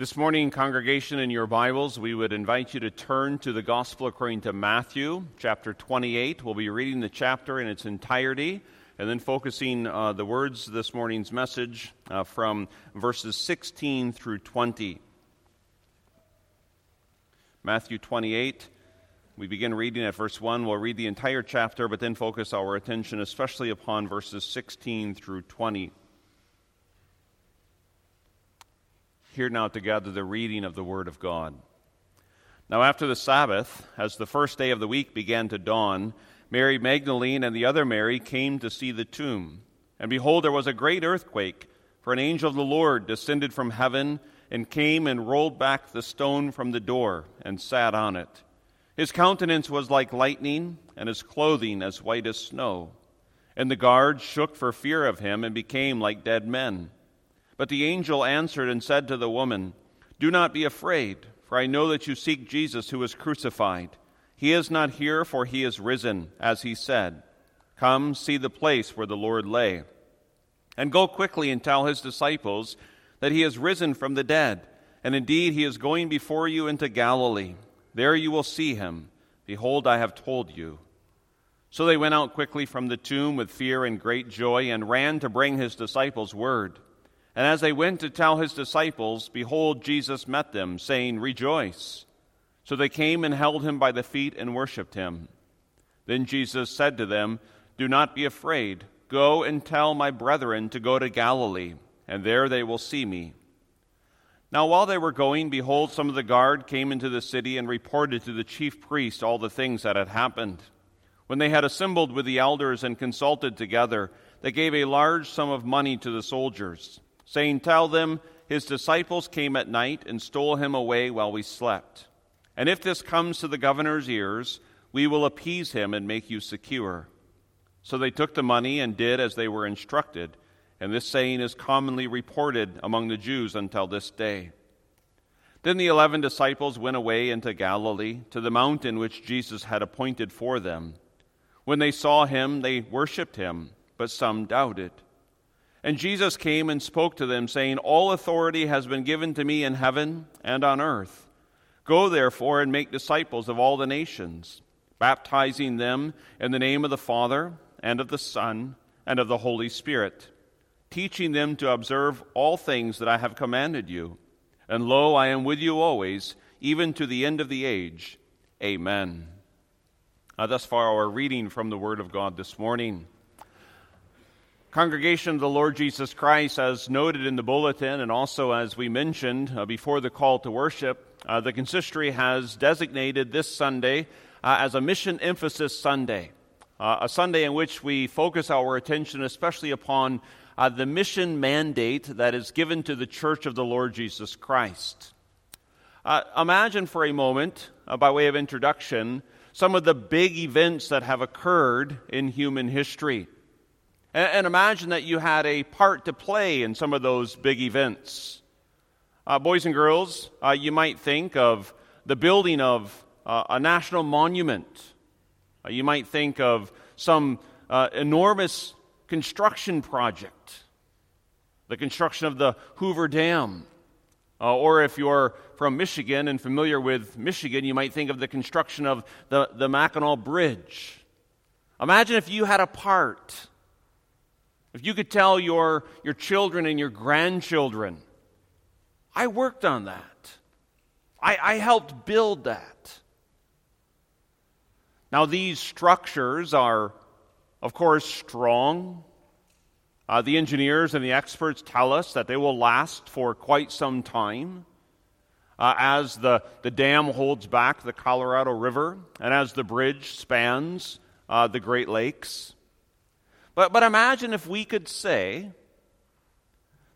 This morning, congregation, in your Bibles, we would invite you to turn to the Gospel according to Matthew, chapter 28. We'll be reading the chapter in its entirety and then focusing uh, the words of this morning's message uh, from verses 16 through 20. Matthew 28. We begin reading at verse 1. We'll read the entire chapter, but then focus our attention especially upon verses 16 through 20. Hear now together the reading of the Word of God. Now, after the Sabbath, as the first day of the week began to dawn, Mary Magdalene and the other Mary came to see the tomb. And behold, there was a great earthquake, for an angel of the Lord descended from heaven and came and rolled back the stone from the door and sat on it. His countenance was like lightning, and his clothing as white as snow. And the guards shook for fear of him and became like dead men. But the angel answered and said to the woman, Do not be afraid, for I know that you seek Jesus who was crucified. He is not here, for he is risen, as he said. Come, see the place where the Lord lay. And go quickly and tell his disciples that he is risen from the dead. And indeed, he is going before you into Galilee. There you will see him. Behold, I have told you. So they went out quickly from the tomb with fear and great joy and ran to bring his disciples word. And as they went to tell his disciples, behold, Jesus met them, saying, Rejoice. So they came and held him by the feet and worshipped him. Then Jesus said to them, Do not be afraid. Go and tell my brethren to go to Galilee, and there they will see me. Now, while they were going, behold, some of the guard came into the city and reported to the chief priest all the things that had happened. When they had assembled with the elders and consulted together, they gave a large sum of money to the soldiers saying, Tell them, his disciples came at night and stole him away while we slept. And if this comes to the governor's ears, we will appease him and make you secure. So they took the money and did as they were instructed, and this saying is commonly reported among the Jews until this day. Then the eleven disciples went away into Galilee, to the mountain which Jesus had appointed for them. When they saw him, they worshipped him, but some doubted. And Jesus came and spoke to them, saying, All authority has been given to me in heaven and on earth. Go therefore and make disciples of all the nations, baptizing them in the name of the Father and of the Son and of the Holy Spirit, teaching them to observe all things that I have commanded you. And lo, I am with you always, even to the end of the age. Amen. Uh, thus far, our reading from the Word of God this morning. Congregation of the Lord Jesus Christ, as noted in the bulletin and also as we mentioned uh, before the call to worship, uh, the consistory has designated this Sunday uh, as a mission emphasis Sunday, uh, a Sunday in which we focus our attention especially upon uh, the mission mandate that is given to the Church of the Lord Jesus Christ. Uh, imagine for a moment, by way of introduction, some of the big events that have occurred in human history. And, imagine that you had a part to play in some of those big events. Uh, boys and girls, uh, you might think of the building of uh, a national monument. Uh, you might think of some uh, enormous construction project, the construction of the Hoover Dam. Uh, or if you're from Michigan and familiar with Michigan, you might think of the construction of the, the Mackinac Bridge. Imagine if you had a part if you could tell your, your children and your grandchildren, I worked on that. I, I helped build that. Now, these structures are, of course, strong. Uh, the engineers and the experts tell us that they will last for quite some time. Uh, as the, the dam holds back the Colorado River and as the bridge spans uh, the Great Lakes. But, but imagine if we could say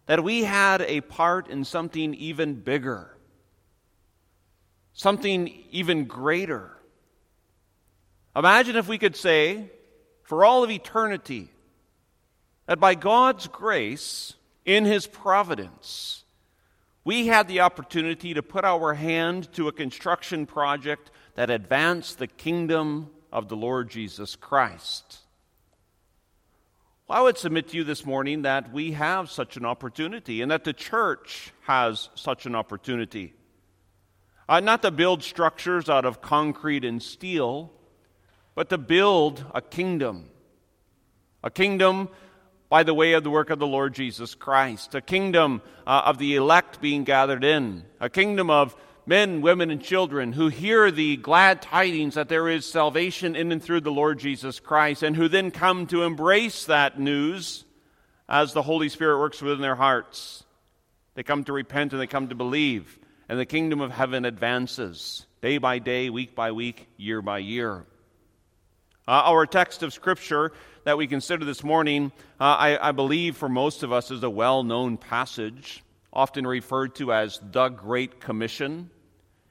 that we had a part in something even bigger, something even greater. Imagine if we could say, for all of eternity, that by God's grace, in His providence, we had the opportunity to put our hand to a construction project that advanced the kingdom of the Lord Jesus Christ. Well, I would submit to you this morning that we have such an opportunity and that the church has such an opportunity. Uh, not to build structures out of concrete and steel, but to build a kingdom. A kingdom by the way of the work of the Lord Jesus Christ. A kingdom uh, of the elect being gathered in. A kingdom of men, women, and children who hear the glad tidings that there is salvation in and through the Lord Jesus Christ, and who then come to embrace that news as the Holy Spirit works within their hearts. They come to repent and they come to believe, and the kingdom of heaven advances day by day, week by week, year by year. Uh, our text of Scripture that we consider this morning, uh, I, I believe for most of us, is a well known passage, often referred to as the Great Commission.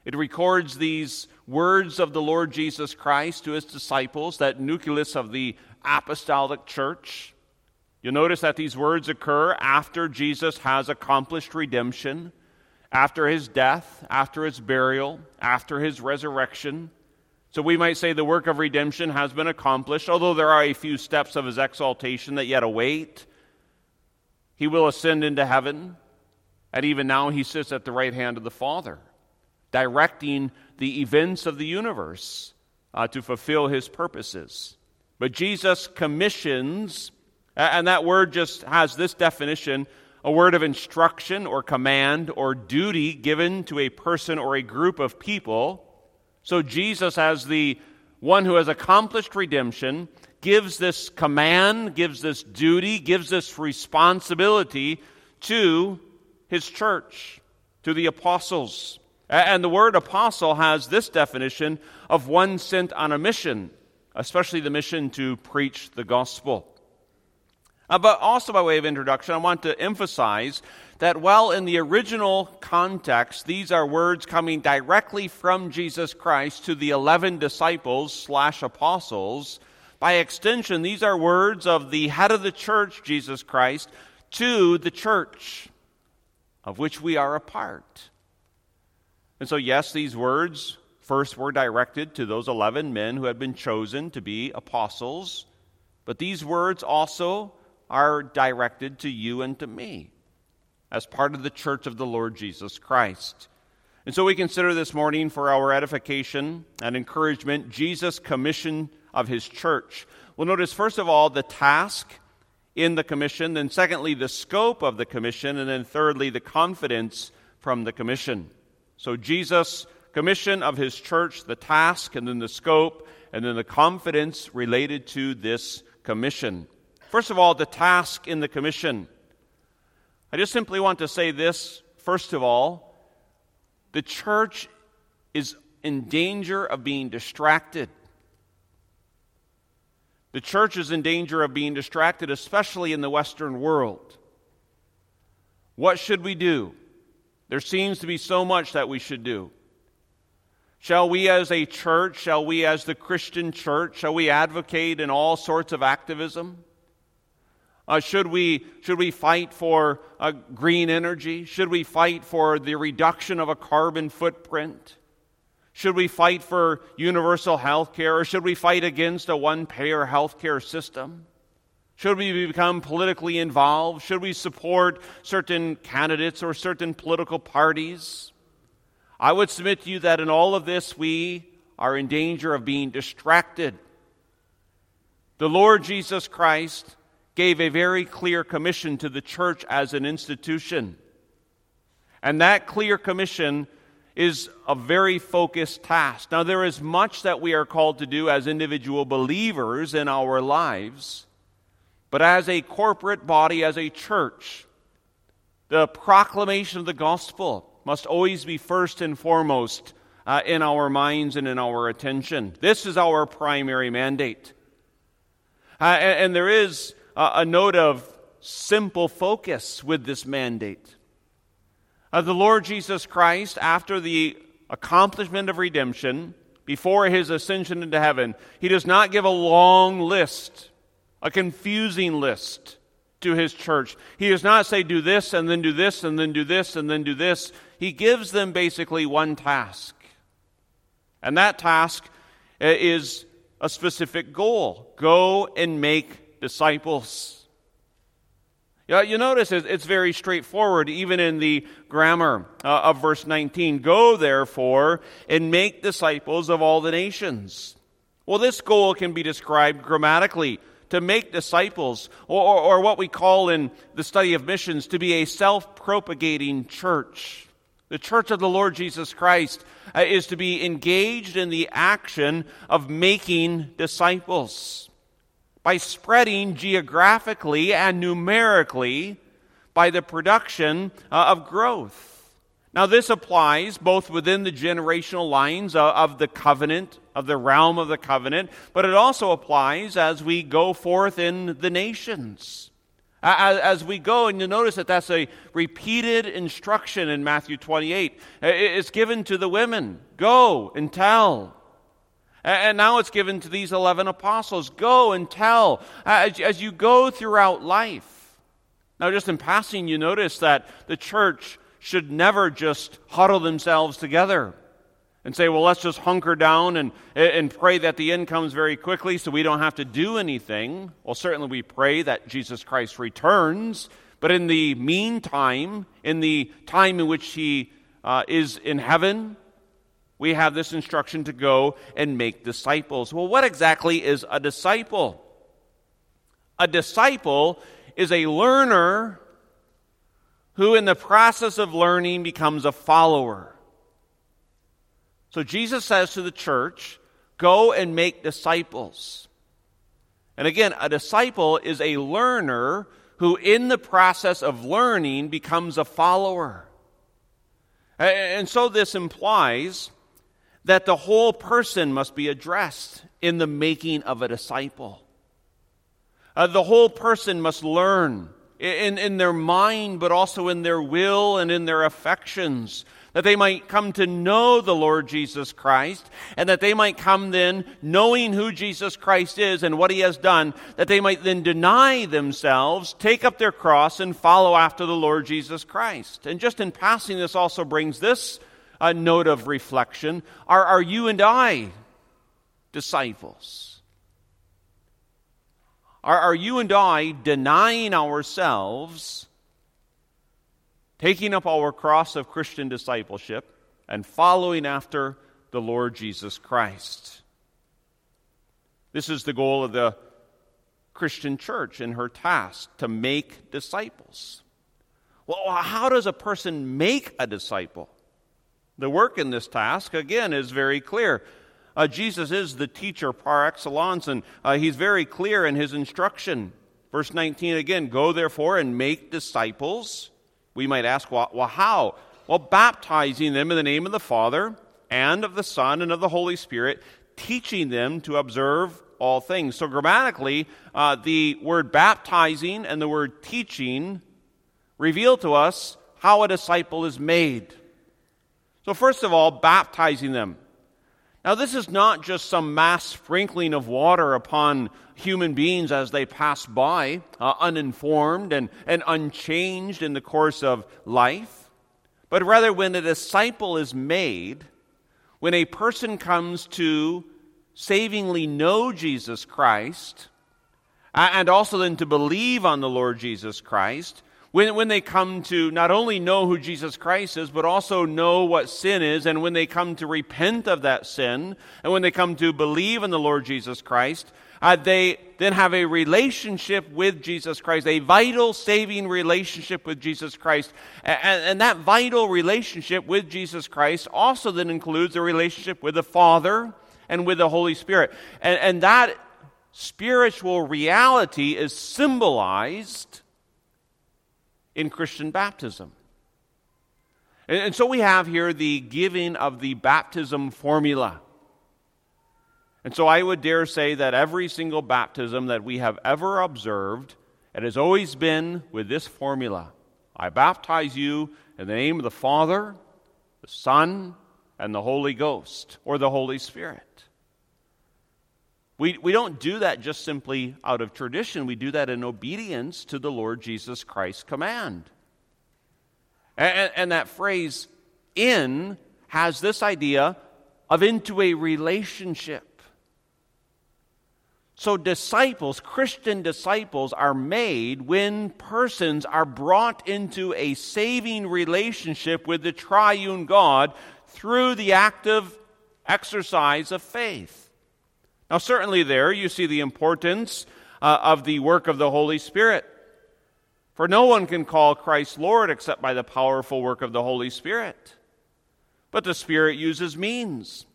It records these words of the Lord Jesus Christ to his disciples, that nucleus of the apostolic church. You'll notice that these words occur after Jesus has accomplished redemption, after his death, after his burial, after his resurrection. So we might say the work of redemption has been accomplished, although there are a few steps of his exaltation that yet await. He will ascend into heaven, and even now he sits at the right hand of the Father directing the events of the universe uh, to fulfill his purposes. But Jesus commissions, and that word just has this definition a word of instruction or command or duty given to a person or a group of people. So Jesus, as the one who has accomplished redemption, gives this command, gives this duty, gives this responsibility to his church, to the apostles. And the word apostle has this definition of one sent on a mission, especially the mission to preach the gospel. Uh, but also, by way of introduction, I want to emphasize that while in the original context, these are words coming directly from Jesus Christ to the 11 disciples slash apostles, by extension, these are words of the head of the church, Jesus Christ, to the church, of which we are a part. And so, yes, these words first were directed to those 11 men who had been chosen to be apostles, but these words also are directed to you and to me as part of the church of the Lord Jesus Christ. And so we consider this morning for our edification and encouragement Jesus' commission of his church. We'll notice, first of all, the task in the commission, then, secondly, the scope of the commission, and then, thirdly, the confidence from the commission. So, Jesus' commission of his church, the task, and then the scope, and then the confidence related to this commission. First of all, the task in the commission. I just simply want to say this, first of all, the church is in danger of being distracted. The church is in danger of being distracted, especially in the Western world. What should we do? There seems to be so much that we should do. Shall we as a church, shall we as the Christian church, shall we advocate in all sorts of activism? Uh, should, we, should we fight for uh, green energy? Should we fight for the reduction of a carbon footprint? Should we fight for universal health care? Or should we fight against a one payer health care system? Should we become politically involved? Should we support certain candidates or certain political parties? I would submit to you that in all of this, we are in danger of being distracted. The Lord Jesus Christ gave a very clear commission to the church as an institution. And that clear commission is a very focused task. Now, there is much that we are called to do as individual believers in our lives. But as a corporate body, as a church, the proclamation of the gospel must always be first and foremost uh, in our minds and in our attention. This is our primary mandate. Uh, and, and, there is a, a, note of simple focus with this mandate. Uh, the Lord Jesus Christ, after the accomplishment of redemption, before his ascension into heaven, he does not give a long list a confusing list to his church. He does not say, do this and then do this and then do this and then do this. He gives them basically one task. And that task uh, is a specific goal go and make disciples. Yeah, you notice it's very straightforward, even in the grammar uh, of verse 19. Go, therefore, and make disciples of all the nations. Well, this goal can be described grammatically to make disciples, or, or, or what we call in the study of missions to be a self propagating church. The church of the Lord Jesus Christ uh, is to be engaged in the action of making disciples by spreading geographically and numerically by the production uh, of growth. Now, this applies both within the generational lines of, the covenant, of the realm of the covenant, but it also applies as we go forth in the nations. As, we go, and you notice that that's a repeated instruction in Matthew 28. It's given to the women go and tell. And now it's given to these 11 apostles go and tell as you go throughout life. Now, just in passing, you notice that the church should never just huddle themselves together and say, well, let's just hunker down and, and pray that the end comes very quickly so we don't have to do anything. Well, certainly we pray that Jesus Christ returns, but in the meantime, in the time in which he uh, is in heaven, we have this instruction to go and make disciples. Well, what exactly is a disciple? A disciple is a learner who, in the process of learning, becomes a follower. So Jesus says to the church, Go and make disciples. And again, a disciple is a learner who, in the process of learning, becomes a follower. And so this implies that the whole person must be addressed in the making of a disciple. Uh, the whole person must learn in, in their mind, but also in their will and in their affections, that they might come to know the Lord Jesus Christ, and that they might come then knowing who Jesus Christ is and what he has done, that they might then deny themselves, take up their cross, and follow after the Lord Jesus Christ. And just in passing, this also brings this a note of reflection. Are, are you and I disciples? Are, are you and I denying ourselves, taking up our cross of Christian discipleship, and following after the Lord Jesus Christ? This is the goal of the Christian church in her task to make disciples. Well, how does a person make a disciple? The work in this task, again, is very clear. Uh, Jesus is the teacher par excellence, and uh, he's very clear in his instruction. Verse 19 again Go therefore and make disciples. We might ask, well, well, how? Well, baptizing them in the name of the Father and of the Son and of the Holy Spirit, teaching them to observe all things. So, grammatically, uh, the word baptizing and the word teaching reveal to us how a disciple is made. So, first of all, baptizing them. Now, this is not just some mass sprinkling of water upon human beings as they pass by, uh, uninformed and, and unchanged in the course of life, but rather when a disciple is made, when a person comes to savingly know Jesus Christ, and also then to believe on the Lord Jesus Christ, when, when they come to not only know who Jesus Christ is, but also know what sin is, and when they come to repent of that sin, and when they come to believe in the Lord Jesus Christ, uh, they then have a relationship with Jesus Christ, a vital saving relationship with Jesus Christ. And, and that vital relationship with Jesus Christ also then includes a relationship with the Father and with the Holy Spirit. And, and that spiritual reality is symbolized in Christian baptism. And, and so we have here the giving of the baptism formula. And so I would dare say that every single baptism that we have ever observed, it has always been with this formula I baptize you in the name of the Father, the Son, and the Holy Ghost, or the Holy Spirit. We, we don't do that just simply out of tradition. We do that in obedience to the Lord Jesus Christ's command. And, and that phrase, in, has this idea of into a relationship. So, disciples, Christian disciples, are made when persons are brought into a saving relationship with the triune God through the active exercise of faith. Now, certainly, there you see the importance uh, of the work of the Holy Spirit. For no one can call Christ Lord except by the powerful work of the Holy Spirit. But the Spirit uses means.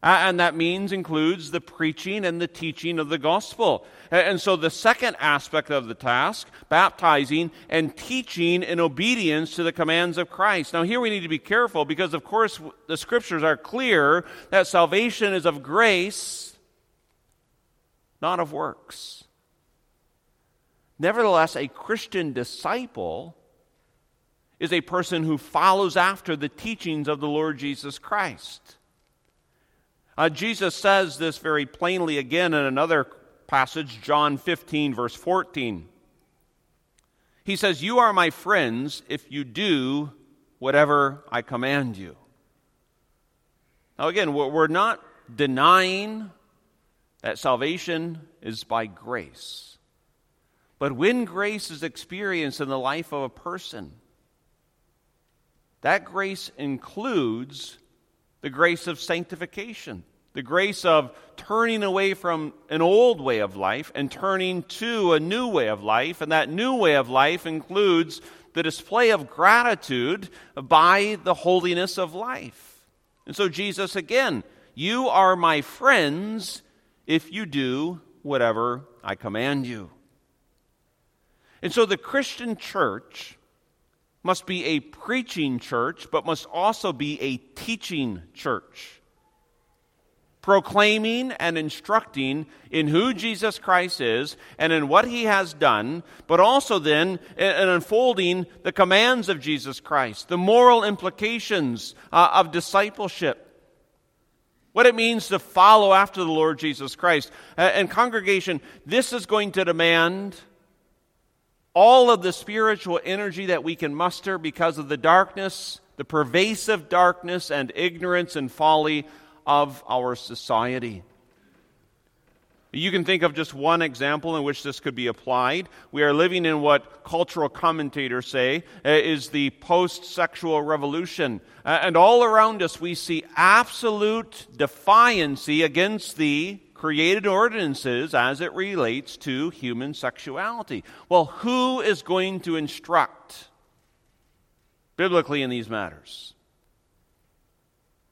And that means includes the preaching and the teaching of the gospel. And so the second aspect of the task, baptizing and teaching in obedience to the commands of Christ. Now, here we need to be careful because, of course, the scriptures are clear that salvation is of grace, not of works. Nevertheless, a Christian disciple is a person who follows after the teachings of the Lord Jesus Christ. Uh, Jesus says this very plainly again in another passage, John 15, verse 14. He says, You are my friends if you do whatever I command you. Now, again, we're not denying that salvation is by grace. But when grace is experienced in the life of a person, that grace includes the grace of sanctification, the grace of turning away from an old way of life and turning to a new way of life. And that new way of life includes the display of gratitude by the holiness of life. And so, Jesus, again, you are my friends if you do whatever I command you. And so, the Christian church must be a preaching church, but must also be a teaching church. Proclaiming and instructing in who Jesus Christ is and in what he has done, but also then in unfolding the commands of Jesus Christ, the moral implications uh, of discipleship what it means to follow after the Lord Jesus Christ. And, congregation, this is going to demand all of the spiritual energy that we can muster because of the darkness, the pervasive darkness and ignorance and folly of our society. You can think of just one example in which this could be applied. We are living in what cultural commentators say uh, is the post sexual revolution. Uh, and all around us, we see absolute defiancy against the created ordinances as it relates to human sexuality. Well, who is going to instruct biblically in these matters?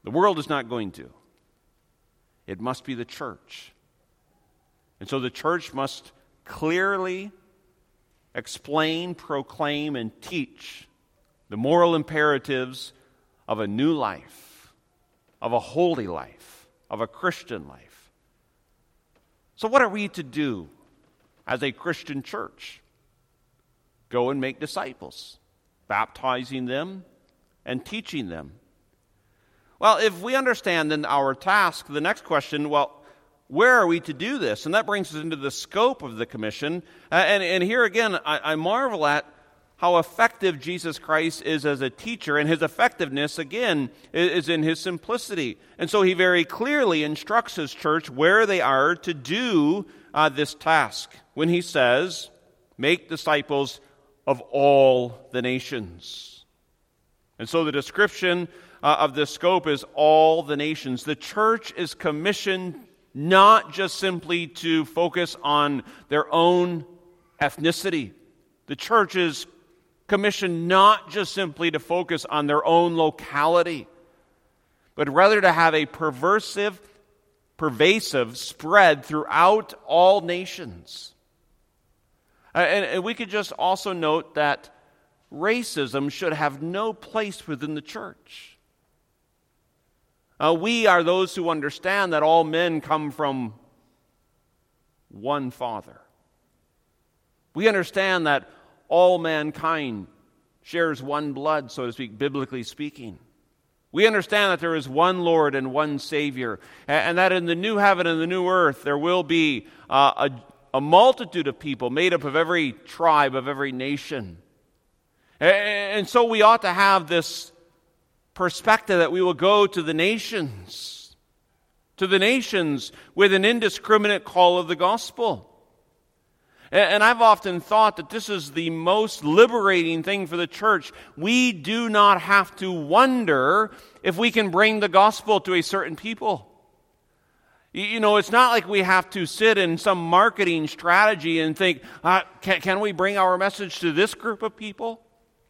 The world is not going to. It must be the church. And so the church must clearly explain, proclaim, and teach the moral imperatives of a new life, of a holy life, of a Christian life. So, what are we to do as a Christian church? Go and make disciples, baptizing them and teaching them. Well, if we understand then our task, the next question, well, where are we to do this? And that brings us into the scope of the commission. Uh, and, and here again, I, I marvel at how effective Jesus Christ is as a teacher, and his effectiveness, again, is in his simplicity. And so he very clearly instructs his church where they are to do uh, this task when he says, Make disciples of all the nations. And so the description uh, of this scope is all the nations. The church is commissioned not just simply to focus on their own ethnicity. The church is commissioned not just simply to focus on their own locality, but rather to have a perversive, pervasive spread throughout all nations. Uh, and, and we could just also note that racism should have no place within the church. Uh, we are those who understand that all men come from one Father. We understand that all mankind shares one blood, so to speak, biblically speaking. We understand that there is one Lord and one Savior, and that in the new heaven and the new earth there will be uh, a, a multitude of people made up of every tribe, of every nation. And so we ought to have this perspective that we will go to the nations to the nations with an indiscriminate call of the gospel. And I've often thought that this is the most liberating thing for the church. We do not have to wonder if we can bring the gospel to a certain people. You know, it's not like we have to sit in some marketing strategy and think, uh, can, can we bring our message to this group of people?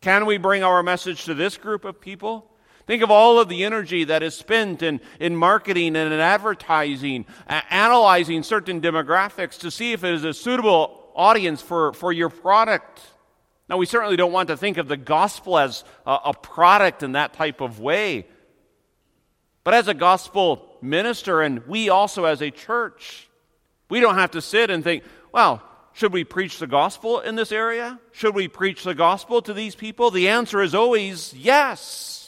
Can we bring our message to this group of people? Think of all of the energy that is spent in, in marketing and in advertising, analyzing certain demographics to see if it is a suitable audience for, for your product. Now, we certainly don't want to think of the gospel as a, a product in that type of way. But as a gospel minister, and we also as a church, we don't have to sit and think, well, should we preach the gospel in this area? Should we preach the gospel to these people? The answer is always yes.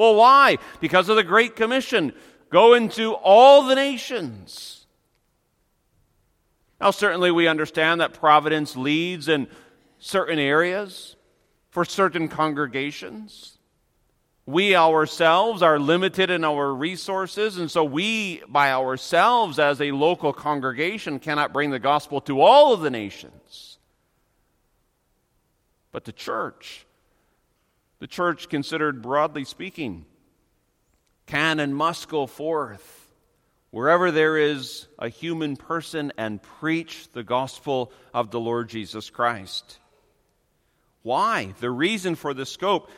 Well, why? Because of the Great Commission. Go into all the nations. Now, certainly we understand that providence leads in certain areas for certain congregations. We ourselves are limited in our resources, and so we, by ourselves, as a local congregation, cannot bring the gospel to all of the nations. But the church, the church considered broadly speaking, can and must go forth wherever there is a human person and preach the gospel of the Lord Jesus Christ. Why? The reason for the scope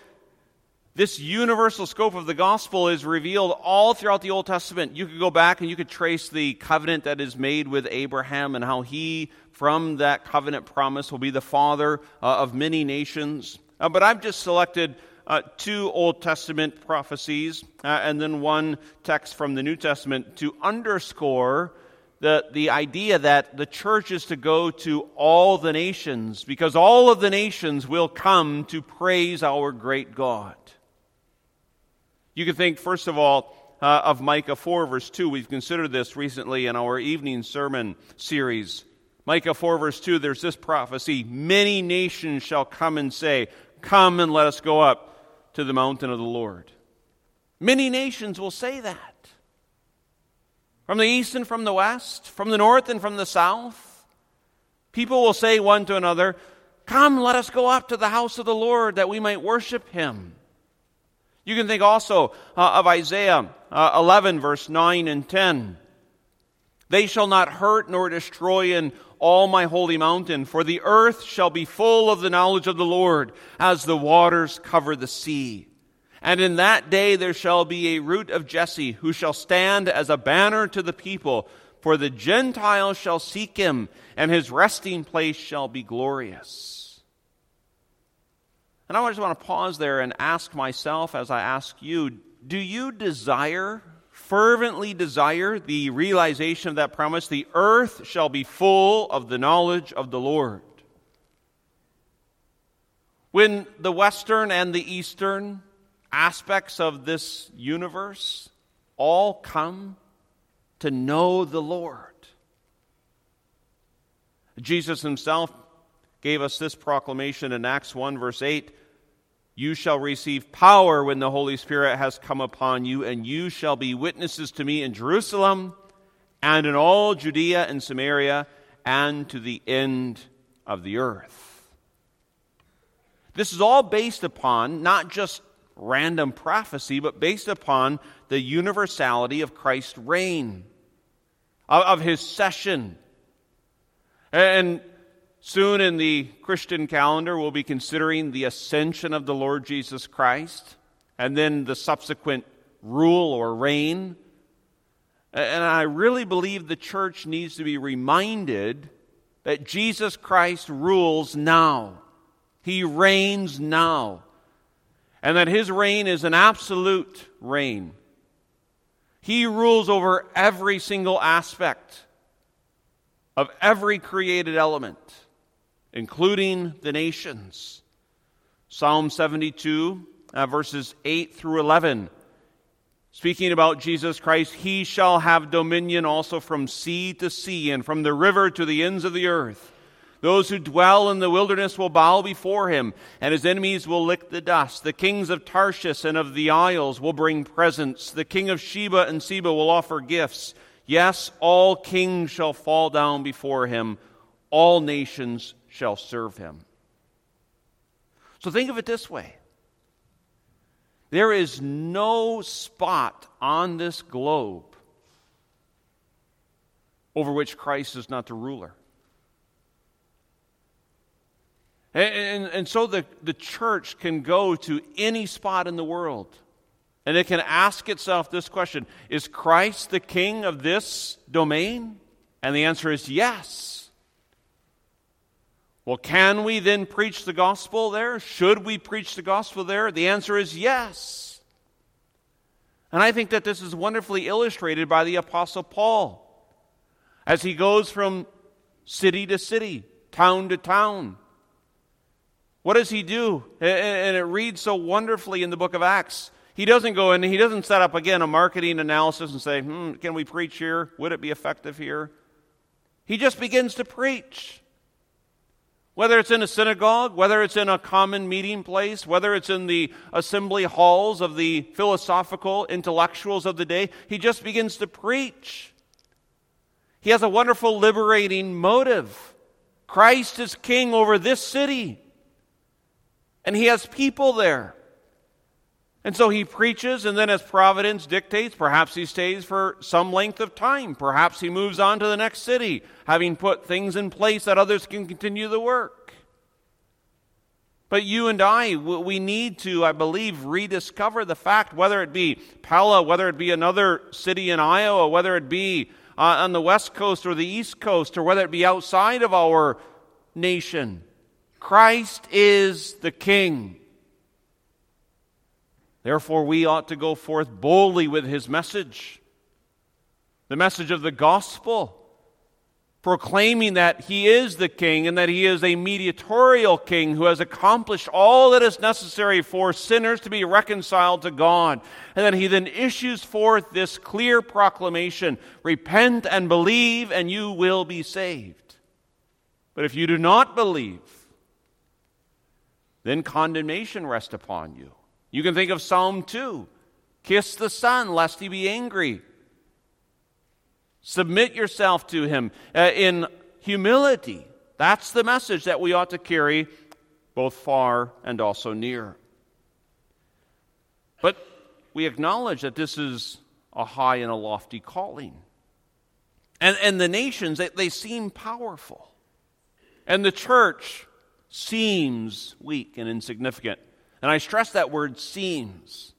this universal scope of the gospel is revealed all throughout the Old Testament. You could go back and you could trace the covenant that is made with Abraham and how he, from that covenant promise, will be the father uh, of many nations. Uh, but I've just selected uh, two Old Testament prophecies uh, and then one text from the New Testament to underscore the, the idea that the church is to go to all the nations because all of the nations will come to praise our great God. You can think, first of all, uh, of Micah 4, verse 2. We've considered this recently in our evening sermon series. Micah 4, verse 2, there's this prophecy Many nations shall come and say, Come and let us go up to the mountain of the Lord. Many nations will say that. From the east and from the west, from the north and from the south. People will say one to another, Come, let us go up to the house of the Lord that we might worship him. You can think also uh, of Isaiah uh, 11, verse 9 and 10. They shall not hurt nor destroy in all my holy mountain, for the earth shall be full of the knowledge of the Lord, as the waters cover the sea. And in that day there shall be a root of Jesse, who shall stand as a banner to the people, for the Gentiles shall seek him, and his resting place shall be glorious. And I just want to pause there and ask myself, as I ask you, do you desire, fervently desire, the realization of that promise? The earth shall be full of the knowledge of the Lord. When the Western and the Eastern aspects of this universe all come to know the Lord. Jesus himself gave us this proclamation in Acts 1, verse 8 you shall receive power when the Holy Spirit has come upon you, and you shall be witnesses to me in Jerusalem and in all Judea and Samaria and to the end of the earth. This is all based upon not just random prophecy, but based upon the universality of Christ's reign, of, his session. And Soon in the Christian calendar, we'll be considering the ascension of the Lord Jesus Christ and then the subsequent rule or reign. And I really believe the church needs to be reminded that Jesus Christ rules now. He reigns now. And that his reign is an absolute reign. He rules over every single aspect of every created element including the nations. Psalm 72, uh, verses 8 through 11. Speaking about Jesus Christ, he shall have dominion also from sea to sea and from the river to the ends of the earth. Those who dwell in the wilderness will bow before him, and his enemies will lick the dust. The kings of Tarshish and of the isles will bring presents. The king of Sheba and Seba will offer gifts. Yes, all kings shall fall down before him, all nations shall serve him. So think of it this way there is no spot on this globe over which Christ is not the ruler. And, and, and, so the, the church can go to any spot in the world and it can ask itself this question Is Christ the king of this domain? And the answer is yes. Well, can we then preach the gospel there? Should we preach the gospel there? The answer is yes. And I think that this is wonderfully illustrated by the Apostle Paul as he goes from city to city, town to town what does he do? And it reads so wonderfully in the book of Acts. He doesn't go in, he doesn't set up again a marketing analysis and say, hmm, can we preach here? Would it be effective here? He just begins to preach. Whether it's in a synagogue, whether it's in a common meeting place, whether it's in the assembly halls of the philosophical intellectuals of the day, he just begins to preach. He has a wonderful liberating motive. Christ is king over this city. And he has people there. And so he preaches, and then as providence dictates, perhaps he stays for some length of time. Perhaps he moves on to the next city, having put things in place that others can continue the work. But you and I, we need to, I believe, rediscover the fact, whether it be Pella, whether it be another city in Iowa, whether it be uh, on the West Coast or the East Coast, or whether it be outside of our nation Christ is the King. Therefore, we ought to go forth boldly with his message, the message of the gospel, proclaiming that he is the king and that he is a mediatorial king who has accomplished all that is necessary for sinners to be reconciled to God. And that he then issues forth this clear proclamation repent and believe, and you will be saved. But if you do not believe, then condemnation rests upon you. You can think of Psalm 2 Kiss the Son, lest he be angry. Submit yourself to him uh, in humility. That's the message that we ought to carry both far and also near. But we acknowledge that this is a high and a lofty calling. And, and the nations, they, they seem powerful. And the church, seems weak and insignificant. And I stress that word seems.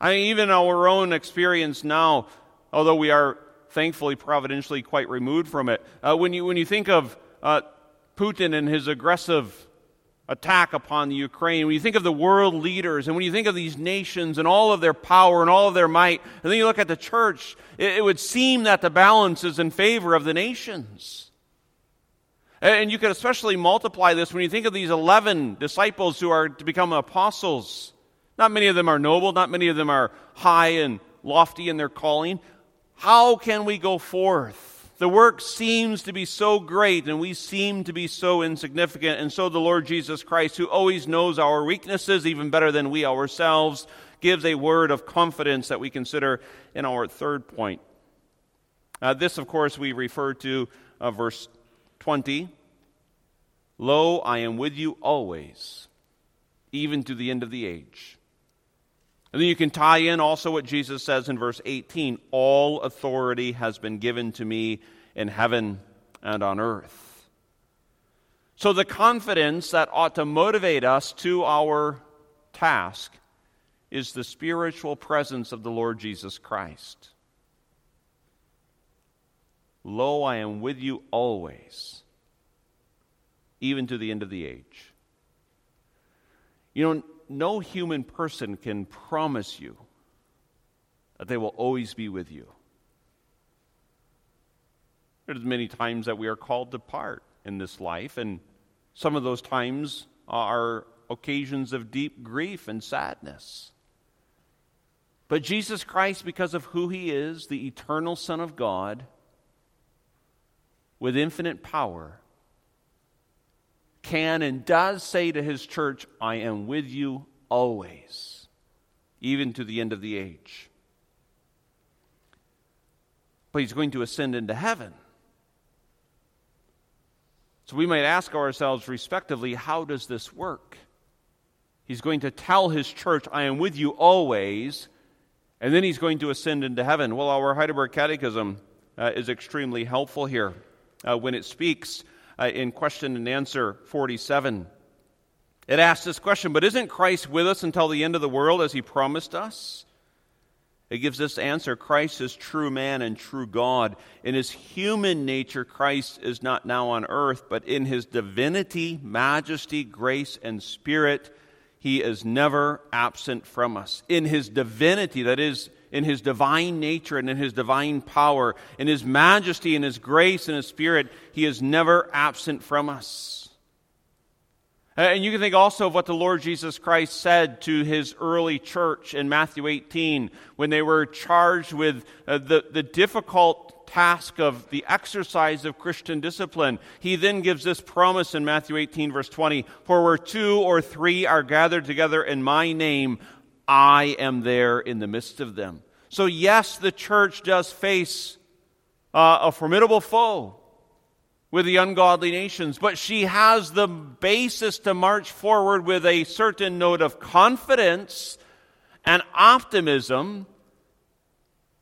I mean, even our own experience now, although we are thankfully providentially quite removed from it, uh, when, you, when you think of uh, Putin and his aggressive attack upon the Ukraine, when you think of the world leaders, and when you think of these nations and all of their power and all of their might, and then you look at the church, it, it would seem that the balance is in favor of the nations. And you can especially multiply this when you think of these 11 disciples who are to become apostles. Not many of them are noble, not many of them are high and lofty in their calling. How can we go forth? The work seems to be so great and we seem to be so insignificant. And so the Lord Jesus Christ, who always knows our weaknesses even better than we ourselves, gives a word of confidence that we consider in our third point. Uh, this, of course, we refer to uh, verse 20 Lo, I am with you always, even to the end of the age. And then you can tie in also what Jesus says in verse 18 All authority has been given to me in heaven and on earth. So the confidence that ought to motivate us to our task is the spiritual presence of the Lord Jesus Christ. Lo, I am with you always, even to the end of the age. You know, no human person can promise you that they will always be with you. There's many times that we are called to part in this life, and some of those times are occasions of deep grief and sadness. But Jesus Christ, because of who he is, the eternal Son of God, with infinite power, can and does say to his church, I am with you always, even to the end of the age. But he's going to ascend into heaven. So we might ask ourselves, respectively, how does this work? He's going to tell his church, I am with you always, and then he's going to ascend into heaven. Well, our Heidelberg Catechism uh, is extremely helpful here uh, when it speaks uh, in question and answer 47. It asks this question But isn't Christ with us until the end of the world as he promised us? It gives this answer Christ is true man and true God. In his human nature, Christ is not now on earth, but in his divinity, majesty, grace, and spirit, he is never absent from us. In his divinity, that is, in his divine nature and in his divine power, in his majesty and his grace and his spirit, he is never absent from us. And you can think also of what the Lord Jesus Christ said to his early church in Matthew 18 when they were charged with uh, the, the difficult task of the exercise of Christian discipline. He then gives this promise in Matthew 18, verse 20 For where two or three are gathered together in my name, I am there in the midst of them. So, yes, the church does face uh, a formidable foe with the ungodly nations, but she has the basis to march forward with a certain note of confidence and optimism,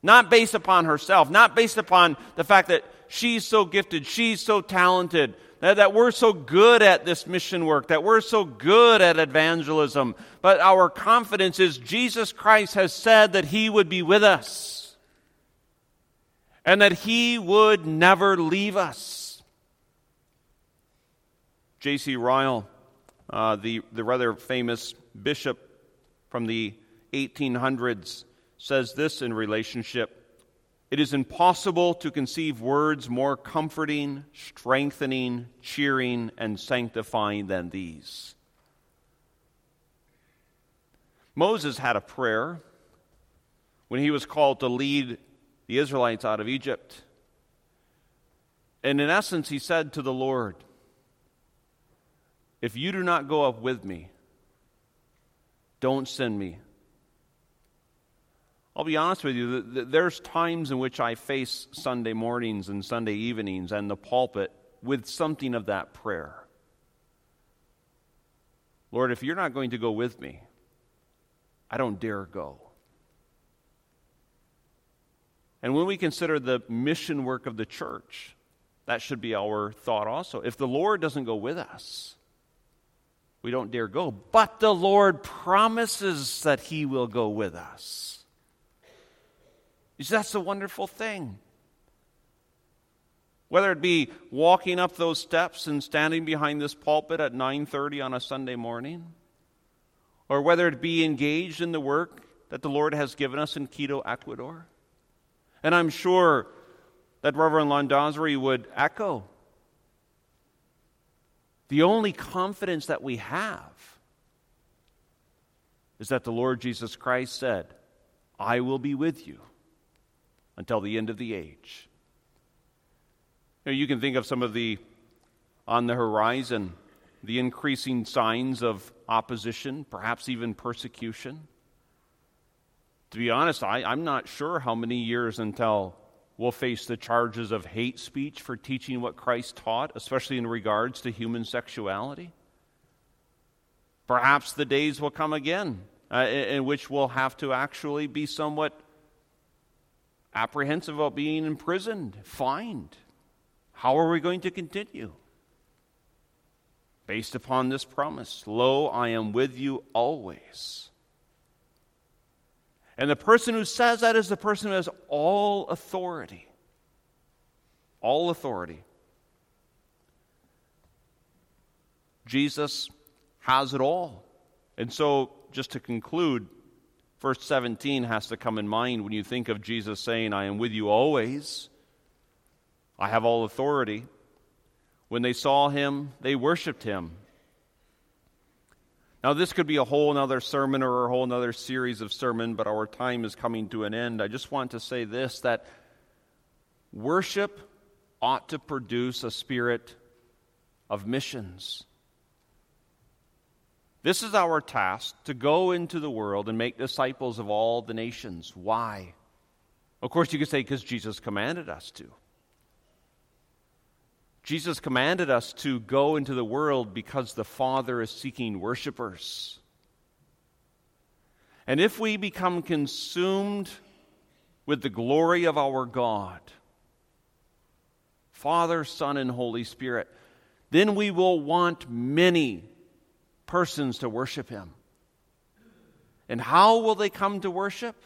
not based upon herself, not based upon the fact that she's so gifted, she's so talented, that, that we're so good at this mission work, that we're so good at evangelism, but our confidence is Jesus Christ has said that He would be with us and that He would never leave us. J.C. Ryle, uh, the, the rather famous bishop from the 1800s, says this in relationship It is impossible to conceive words more comforting, strengthening, cheering, and sanctifying than these. Moses had a prayer when he was called to lead the Israelites out of Egypt. And in essence, he said to the Lord, if you do not go up with me, don't send me. I'll be honest with you, there's times in which I face Sunday mornings and Sunday evenings and the pulpit with something of that prayer. Lord, if you're not going to go with me, I don't dare go. And when we consider the mission work of the church, that should be our thought also. If the Lord doesn't go with us, we don't dare go. But the Lord promises that He will go with us. That's a wonderful thing. Whether it be walking up those steps and standing behind this pulpit at 9:30 on a Sunday morning, or whether it be engaged in the work that the Lord has given us in Quito, Ecuador. And I'm sure that Reverend Londosry would echo the only confidence that we have is that the Lord Jesus Christ said, I will be with you until the end of the age. Now, you can think of some of the on the horizon, the increasing signs of opposition, perhaps even persecution. To be honest, I, I'm not sure how many years until we'll face the charges of hate speech for teaching what Christ taught, especially in regards to human sexuality. Perhaps the days will come again uh, in which we'll have to actually be somewhat apprehensive about being imprisoned, fined. How are we going to continue? Based upon this promise Lo, I am with you always and the person who says that is the person who has all authority. All authority. Jesus has it all. And so, just to conclude, verse 17 has to come in mind when you think of Jesus saying, I am with you always. I have all authority. When they saw him, they worshiped him. Now, this could be a whole other sermon or a whole other series of sermon, but our time is coming to an end. I just want to say this that worship ought to produce a spirit of missions. This is our task to go into the world and make disciples of all the nations. Why? Of course, you could say because Jesus commanded us to. Jesus commanded us to go into the world because the Father is seeking worshipers. And if we become consumed with the glory of our God, Father, Son, and Holy Spirit, then we will want many persons to worship Him. And how will they come to worship?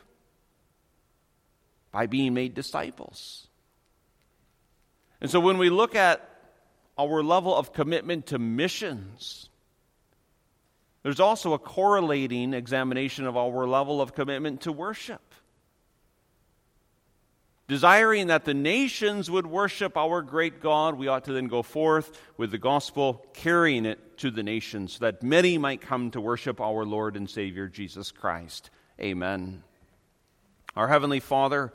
By being made disciples. And so when we look at our level of commitment to missions, there's also a correlating examination of our level of commitment to worship. Desiring that the nations would worship our great God, we ought to then go forth with the gospel, carrying it to the nations, so that many might come to worship our Lord and Savior Jesus Christ. Amen. Our Heavenly Father,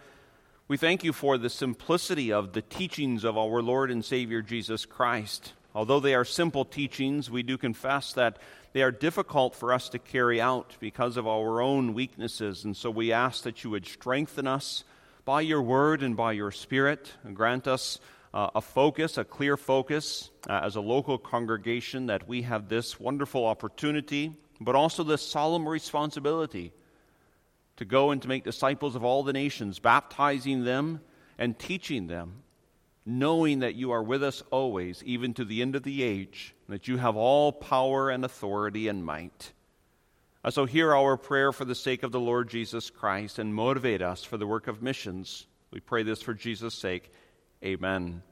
we thank you for the simplicity of the teachings of our Lord and Savior Jesus Christ. Although they are simple teachings, we do confess that they are difficult for us to carry out because of our own weaknesses. And so we ask that you would strengthen us by your word and by your spirit. Grant us uh, a focus, a clear focus uh, as a local congregation that we have this wonderful opportunity, but also this solemn responsibility to go and to make disciples of all the nations, baptizing them and teaching them, knowing that you are with us always, even to the end of the age, that you have all power and authority and might. Uh, so hear our prayer for the sake of the Lord Jesus Christ and motivate us for the work of missions. We pray this for Jesus' sake. Amen.